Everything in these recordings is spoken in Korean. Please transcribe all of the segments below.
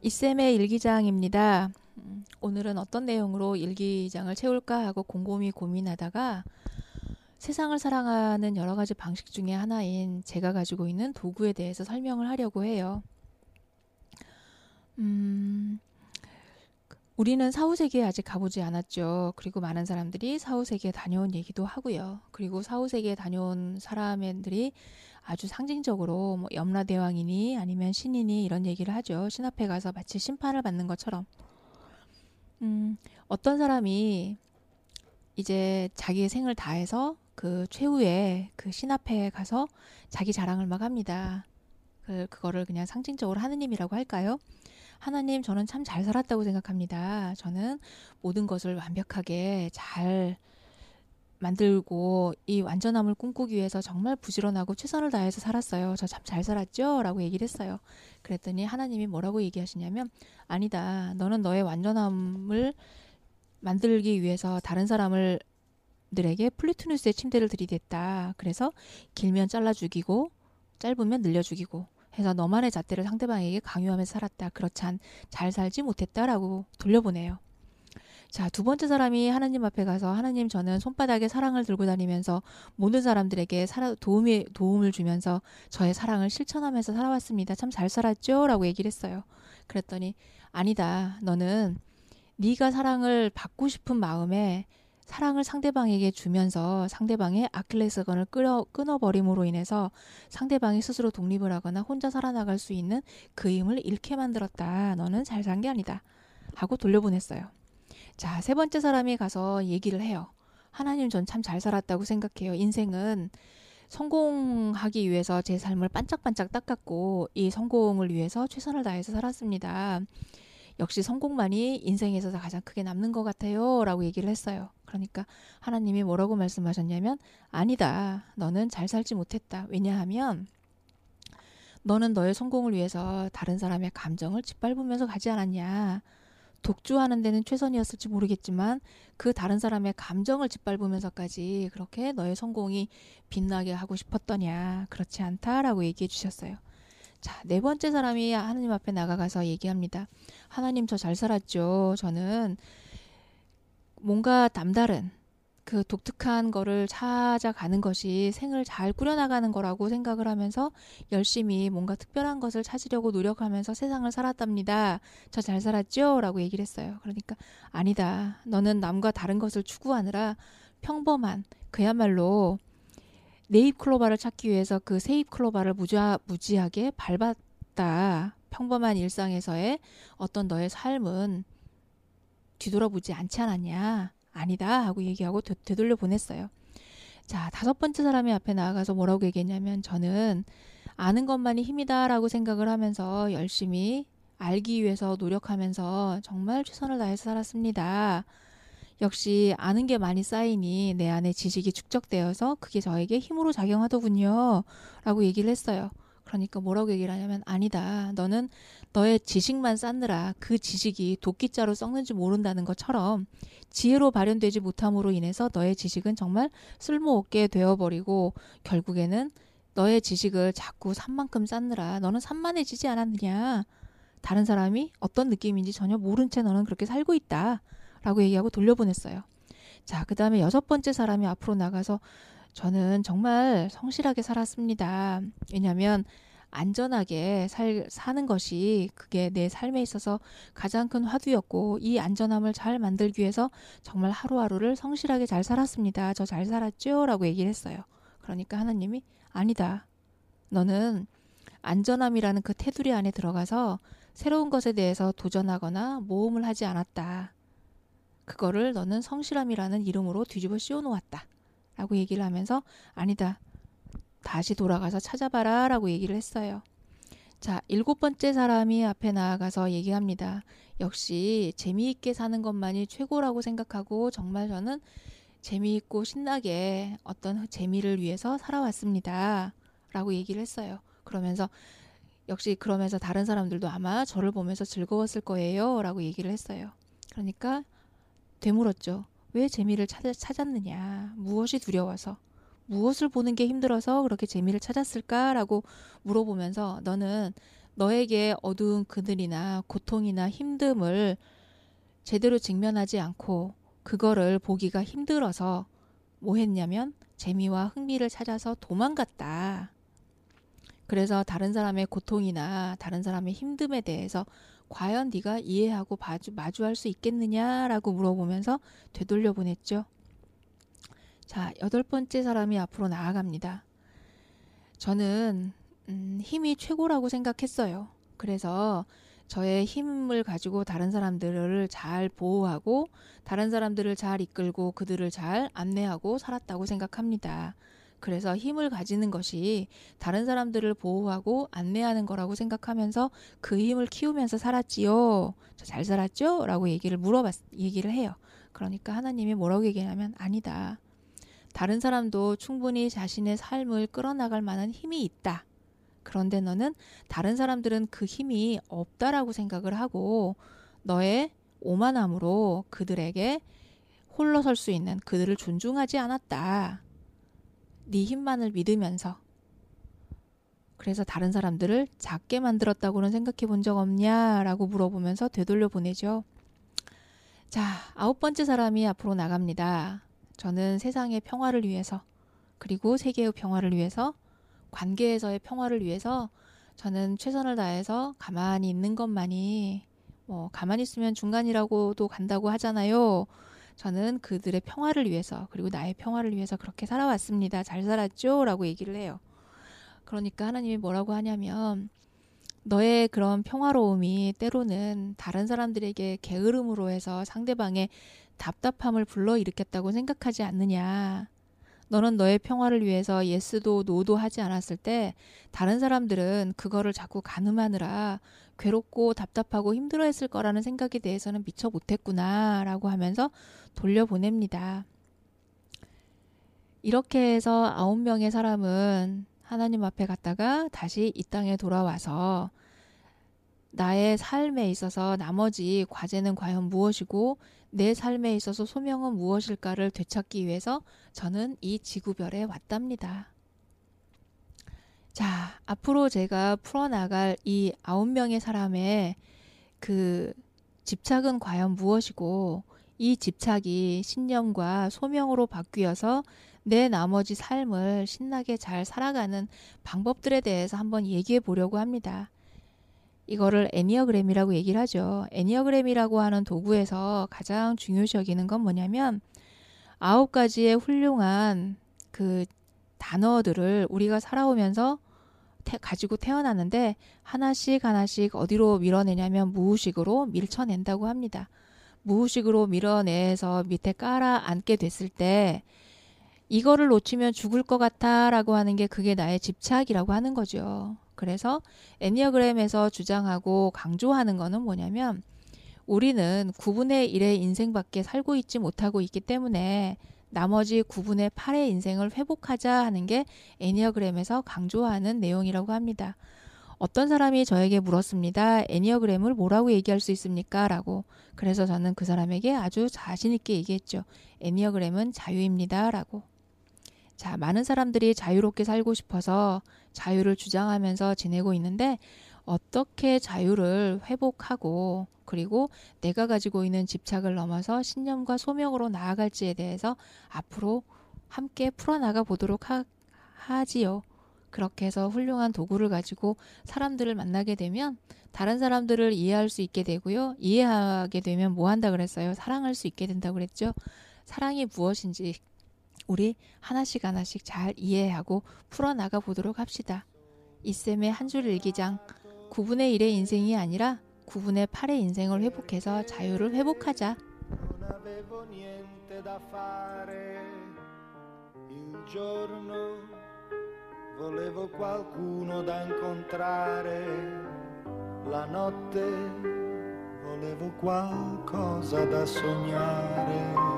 이쌤의 일기장입니다. 음, 오늘은 어떤 내용으로 일기장을 채울까 하고 곰곰이 고민하다가 세상을 사랑하는 여러 가지 방식 중에 하나인 제가 가지고 있는 도구에 대해서 설명을 하려고 해요. 음, 우리는 사후세계에 아직 가보지 않았죠. 그리고 많은 사람들이 사후세계에 다녀온 얘기도 하고요. 그리고 사후세계에 다녀온 사람들이 아주 상징적으로 뭐 염라대왕이니 아니면 신이니 이런 얘기를 하죠. 신 앞에 가서 마치 심판을 받는 것처럼. 음, 어떤 사람이 이제 자기의 생을 다해서 그 최후의 그 신 앞에 가서 자기 자랑을 막 합니다. 그, 그거를 그냥 상징적으로 하느님이라고 할까요? 하나님, 저는 참 잘 살았다고 생각합니다. 저는 모든 것을 완벽하게 잘 만들고 이 완전함을 꿈꾸기 위해서 정말 부지런하고 최선을 다해서 살았어요. 저 참 잘 살았죠? 라고 얘기를 했어요. 그랬더니 하나님이 뭐라고 얘기하시냐면 아니다. 너는 너의 완전함을 만들기 위해서 다른 사람을 들에게 플리투누스의 침대를 들이댔다. 그래서 길면 잘라 죽이고 짧으면 늘려 죽이고 해서 너만의 잣대를 상대방에게 강요하면서 살았다. 그렇지 않 잘 살지 못했다라고 돌려보내요. 자, 두 번째 사람이 하나님 앞에 가서 하나님 저는 손바닥에 사랑을 들고 다니면서 모든 사람들에게 살아, 도움이, 도움을 주면서 저의 사랑을 실천하면서 살아왔습니다. 참 잘 살았죠? 라고 얘기를 했어요. 그랬더니 아니다. 너는 네가 사랑을 받고 싶은 마음에 사랑을 상대방에게 주면서 상대방의 아킬레스건을 끊어, 끊어버림으로 인해서 상대방이 스스로 독립을 하거나 혼자 살아나갈 수 있는 그 힘을 잃게 만들었다. 너는 잘 산 게 아니다. 하고 돌려보냈어요. 자, 세 번째 사람이 가서 얘기를 해요. 하나님 전 참 잘 살았다고 생각해요. 인생은 성공하기 위해서 제 삶을 반짝반짝 닦았고 이 성공을 위해서 최선을 다해서 살았습니다. 역시 성공만이 인생에서 가장 크게 남는 것 같아요. 라고 얘기를 했어요. 그러니까 하나님이 뭐라고 말씀하셨냐면 아니다. 너는 잘 살지 못했다. 왜냐하면 너는 너의 성공을 위해서 다른 사람의 감정을 짓밟으면서 가지 않았냐. 독주하는 데는 최선이었을지 모르겠지만 그 다른 사람의 감정을 짓밟으면서까지 그렇게 너의 성공이 빛나게 하고 싶었더냐. 그렇지 않다라고 얘기해 주셨어요. 자, 네 번째 사람이 하나님 앞에 나가가서 얘기합니다. 하나님 저 잘 살았죠. 저는 뭔가 남다른 그 독특한 거를 찾아가는 것이 생을 잘 꾸려나가는 거라고 생각을 하면서 열심히 뭔가 특별한 것을 찾으려고 노력하면서 세상을 살았답니다. 저 잘 살았죠? 라고 얘기를 했어요. 그러니까 아니다. 너는 남과 다른 것을 추구하느라 평범한 그야말로 네잎 클로바를 찾기 위해서 그 세잎 클로바를 무지하, 무지하게 밟았다. 평범한 일상에서의 어떤 너의 삶은 뒤돌아보지 않지 않았냐. 아니다 하고 얘기하고 되, 돌려 보냈어요. 자, 다섯 번째 사람이 앞에 나아가서 뭐라고 얘기했냐면 저는 아는 것만이 힘이다라고 생각을 하면서 열심히 알기 위해서 노력하면서 정말 최선을 다해서 살았습니다. 역시 아는 게 많이 쌓이니 내 안에 지식이 축적되어서 그게 저에게 힘으로 작용하더군요. 라고 얘기를 했어요. 그러니까 뭐라고 얘기를 하냐면 아니다. 너는 너의 지식만 쌓느라 그 지식이 도끼자로 썩는지 모른다는 것처럼 지혜로 발현되지 못함으로 인해서 너의 지식은 정말 쓸모없게 되어버리고 결국에는 너의 지식을 자꾸 산만큼 쌓느라 너는 산만해지지 않았느냐. 다른 사람이 어떤 느낌인지 전혀 모른 채 너는 그렇게 살고 있다. 라고 얘기하고 돌려보냈어요. 자, 그 다음에 여섯 번째 사람이 앞으로 나가서 저는 정말 성실하게 살았습니다. 왜냐하면 안전하게 살, 사는 것이 그게 내 삶에 있어서 가장 큰 화두였고 이 안전함을 잘 만들기 위해서 정말 하루하루를 성실하게 잘 살았습니다. 저 잘 살았죠? 라고 얘기를 했어요. 그러니까 하나님이 아니다. 너는 안전함이라는 그 테두리 안에 들어가서 새로운 것에 대해서 도전하거나 모험을 하지 않았다. 그거를 너는 성실함이라는 이름으로 뒤집어 씌워 놓았다. 라고 얘기를 하면서 아니다. 다시 돌아가서 찾아봐라 라고 얘기를 했어요. 자, 일곱 번째 사람이 앞에 나아가서 얘기합니다. 역시 재미있게 사는 것만이 최고라고 생각하고 정말 저는 재미있고 신나게 어떤 재미를 위해서 살아왔습니다. 라고 얘기를 했어요. 그러면서 역시 그러면서 다른 사람들도 아마 저를 보면서 즐거웠을 거예요. 라고 얘기를 했어요. 그러니까 되물었죠. 왜 재미를 찾, 찾았느냐? 무엇이 두려워서? 무엇을 보는 게 힘들어서 그렇게 재미를 찾았을까라고 물어보면서 너는 너에게 어두운 그늘이나 고통이나 힘듦을 제대로 직면하지 않고 그거를 보기가 힘들어서 뭐 했냐면 재미와 흥미를 찾아서 도망갔다. 그래서 다른 사람의 고통이나 다른 사람의 힘듦에 대해서 과연 네가 이해하고 마주, 마주할 수 있겠느냐라고 물어보면서 되돌려 보냈죠. 자, 여덟 번째 사람이 앞으로 나아갑니다. 저는 음, 힘이 최고라고 생각했어요. 그래서 저의 힘을 가지고 다른 사람들을 잘 보호하고 다른 사람들을 잘 이끌고 그들을 잘 안내하고 살았다고 생각합니다. 그래서 힘을 가지는 것이 다른 사람들을 보호하고 안내하는 거라고 생각하면서 그 힘을 키우면서 살았지요. 저잘 살았죠? 라고 얘기를 물어봤, 얘기를 해요. 그러니까 하나님이 뭐라고 얘기하냐면 아니다. 다른 사람도 충분히 자신의 삶을 끌어나갈 만한 힘이 있다. 그런데 너는 다른 사람들은 그 힘이 없다라고 생각을 하고 너의 오만함으로 그들에게 홀로 설 수 있는 그들을 존중하지 않았다. 네 힘만을 믿으면서 그래서 다른 사람들을 작게 만들었다고는 생각해 본 적 없냐라고 물어보면서 되돌려 보내죠. 자, 아홉 번째 사람이 앞으로 나갑니다. 저는 세상의 평화를 위해서 그리고 세계의 평화를 위해서 관계에서의 평화를 위해서 저는 최선을 다해서 가만히 있는 것만이 뭐 가만히 있으면 중간이라고도 간다고 하잖아요. 저는 그들의 평화를 위해서 그리고 나의 평화를 위해서 그렇게 살아왔습니다. 잘 살았죠? 라고 얘기를 해요. 그러니까 하나님이 뭐라고 하냐면 너의 그런 평화로움이 때로는 다른 사람들에게 게으름으로 해서 상대방의 답답함을 불러일으켰다고 생각하지 않느냐. 너는 너의 평화를 위해서 예스도 노도 하지 않았을 때 다른 사람들은 그거를 자꾸 가늠하느라 괴롭고 답답하고 힘들어했을 거라는 생각에 대해서는 미처 못했구나 라고 하면서 돌려보냅니다. 이렇게 해서 아홉 명의 사람은 하나님 앞에 갔다가 다시 이 땅에 돌아와서 나의 삶에 있어서 나머지 과제는 과연 무엇이고 내 삶에 있어서 소명은 무엇일까를 되찾기 위해서 저는 이 지구별에 왔답니다. 자, 앞으로 제가 풀어나갈 이 아홉 명의 사람의 그 집착은 과연 무엇이고 이 집착이 신념과 소명으로 바뀌어서 내 나머지 삶을 신나게 잘 살아가는 방법들에 대해서 한번 얘기해 보려고 합니다. 이거를 애니어그램이라고 얘기를 하죠. 애니어그램이라고 하는 도구에서 가장 중요시 여기는 건 뭐냐면 아홉 가지의 훌륭한 그 단어들을 우리가 살아오면서 태, 가지고 태어나는데 하나씩 하나씩 어디로 밀어내냐면 무의식으로 밀쳐낸다고 합니다. 무의식으로 밀어내서 밑에 깔아 앉게 됐을 때 이거를 놓치면 죽을 것 같아라고 하는 게 그게 나의 집착이라고 하는 거죠. 그래서 애니어그램에서 주장하고 강조하는 거는 뭐냐면 우리는 9분의 1의 인생밖에 살고 있지 못하고 있기 때문에 나머지 9분의 8의 인생을 회복하자 하는 게 애니어그램에서 강조하는 내용이라고 합니다. 어떤 사람이 저에게 물었습니다. 애니어그램을 뭐라고 얘기할 수 있습니까? 라고. 그래서 저는 그 사람에게 아주 자신있게 얘기했죠. 애니어그램은 자유입니다. 라고. 자, 많은 사람들이 자유롭게 살고 싶어서 자유를 주장하면서 지내고 있는데 어떻게 자유를 회복하고 그리고 내가 가지고 있는 집착을 넘어서 신념과 소명으로 나아갈지에 대해서 앞으로 함께 풀어나가 보도록 하, 하지요. 그렇게 해서 훌륭한 도구를 가지고 사람들을 만나게 되면 다른 사람들을 이해할 수 있게 되고요. 이해하게 되면 뭐 한다 그랬어요? 사랑할 수 있게 된다고 그랬죠. 사랑이 무엇인지 우리 하나씩 하나씩 잘 이해하고 풀어나가 보도록 합시다. 이쌤의 한 줄 일기장 9분의 1의 인생이 아니라 9분의 8의 인생을 회복해서 자유를 회복하자. volevo qualcuno da incontrare la notte volevo qualcosa da sognare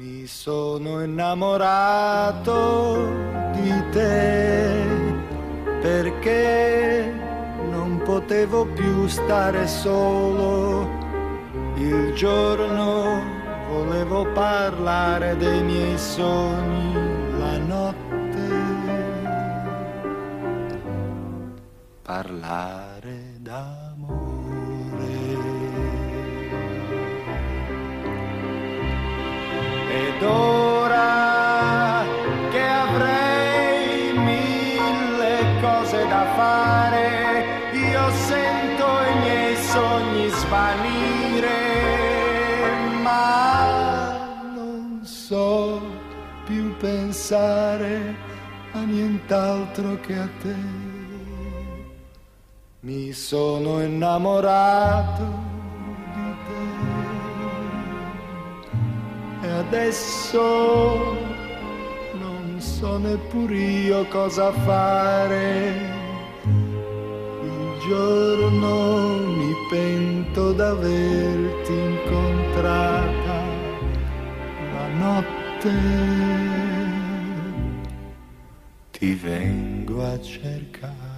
Mi sono innamorato di te perché non potevo più stare solo. Il giorno volevo parlare dei miei sogni, la notte parlare Ed ora che avrei mille cose da fare, io sento i miei sogni svanire, ma non so più pensare a nient'altro che a te. Mi sono innamorato adesso non so neppure io cosa fare. Il giorno mi pento d'averti incontrata, la notte ti vengo a cercare.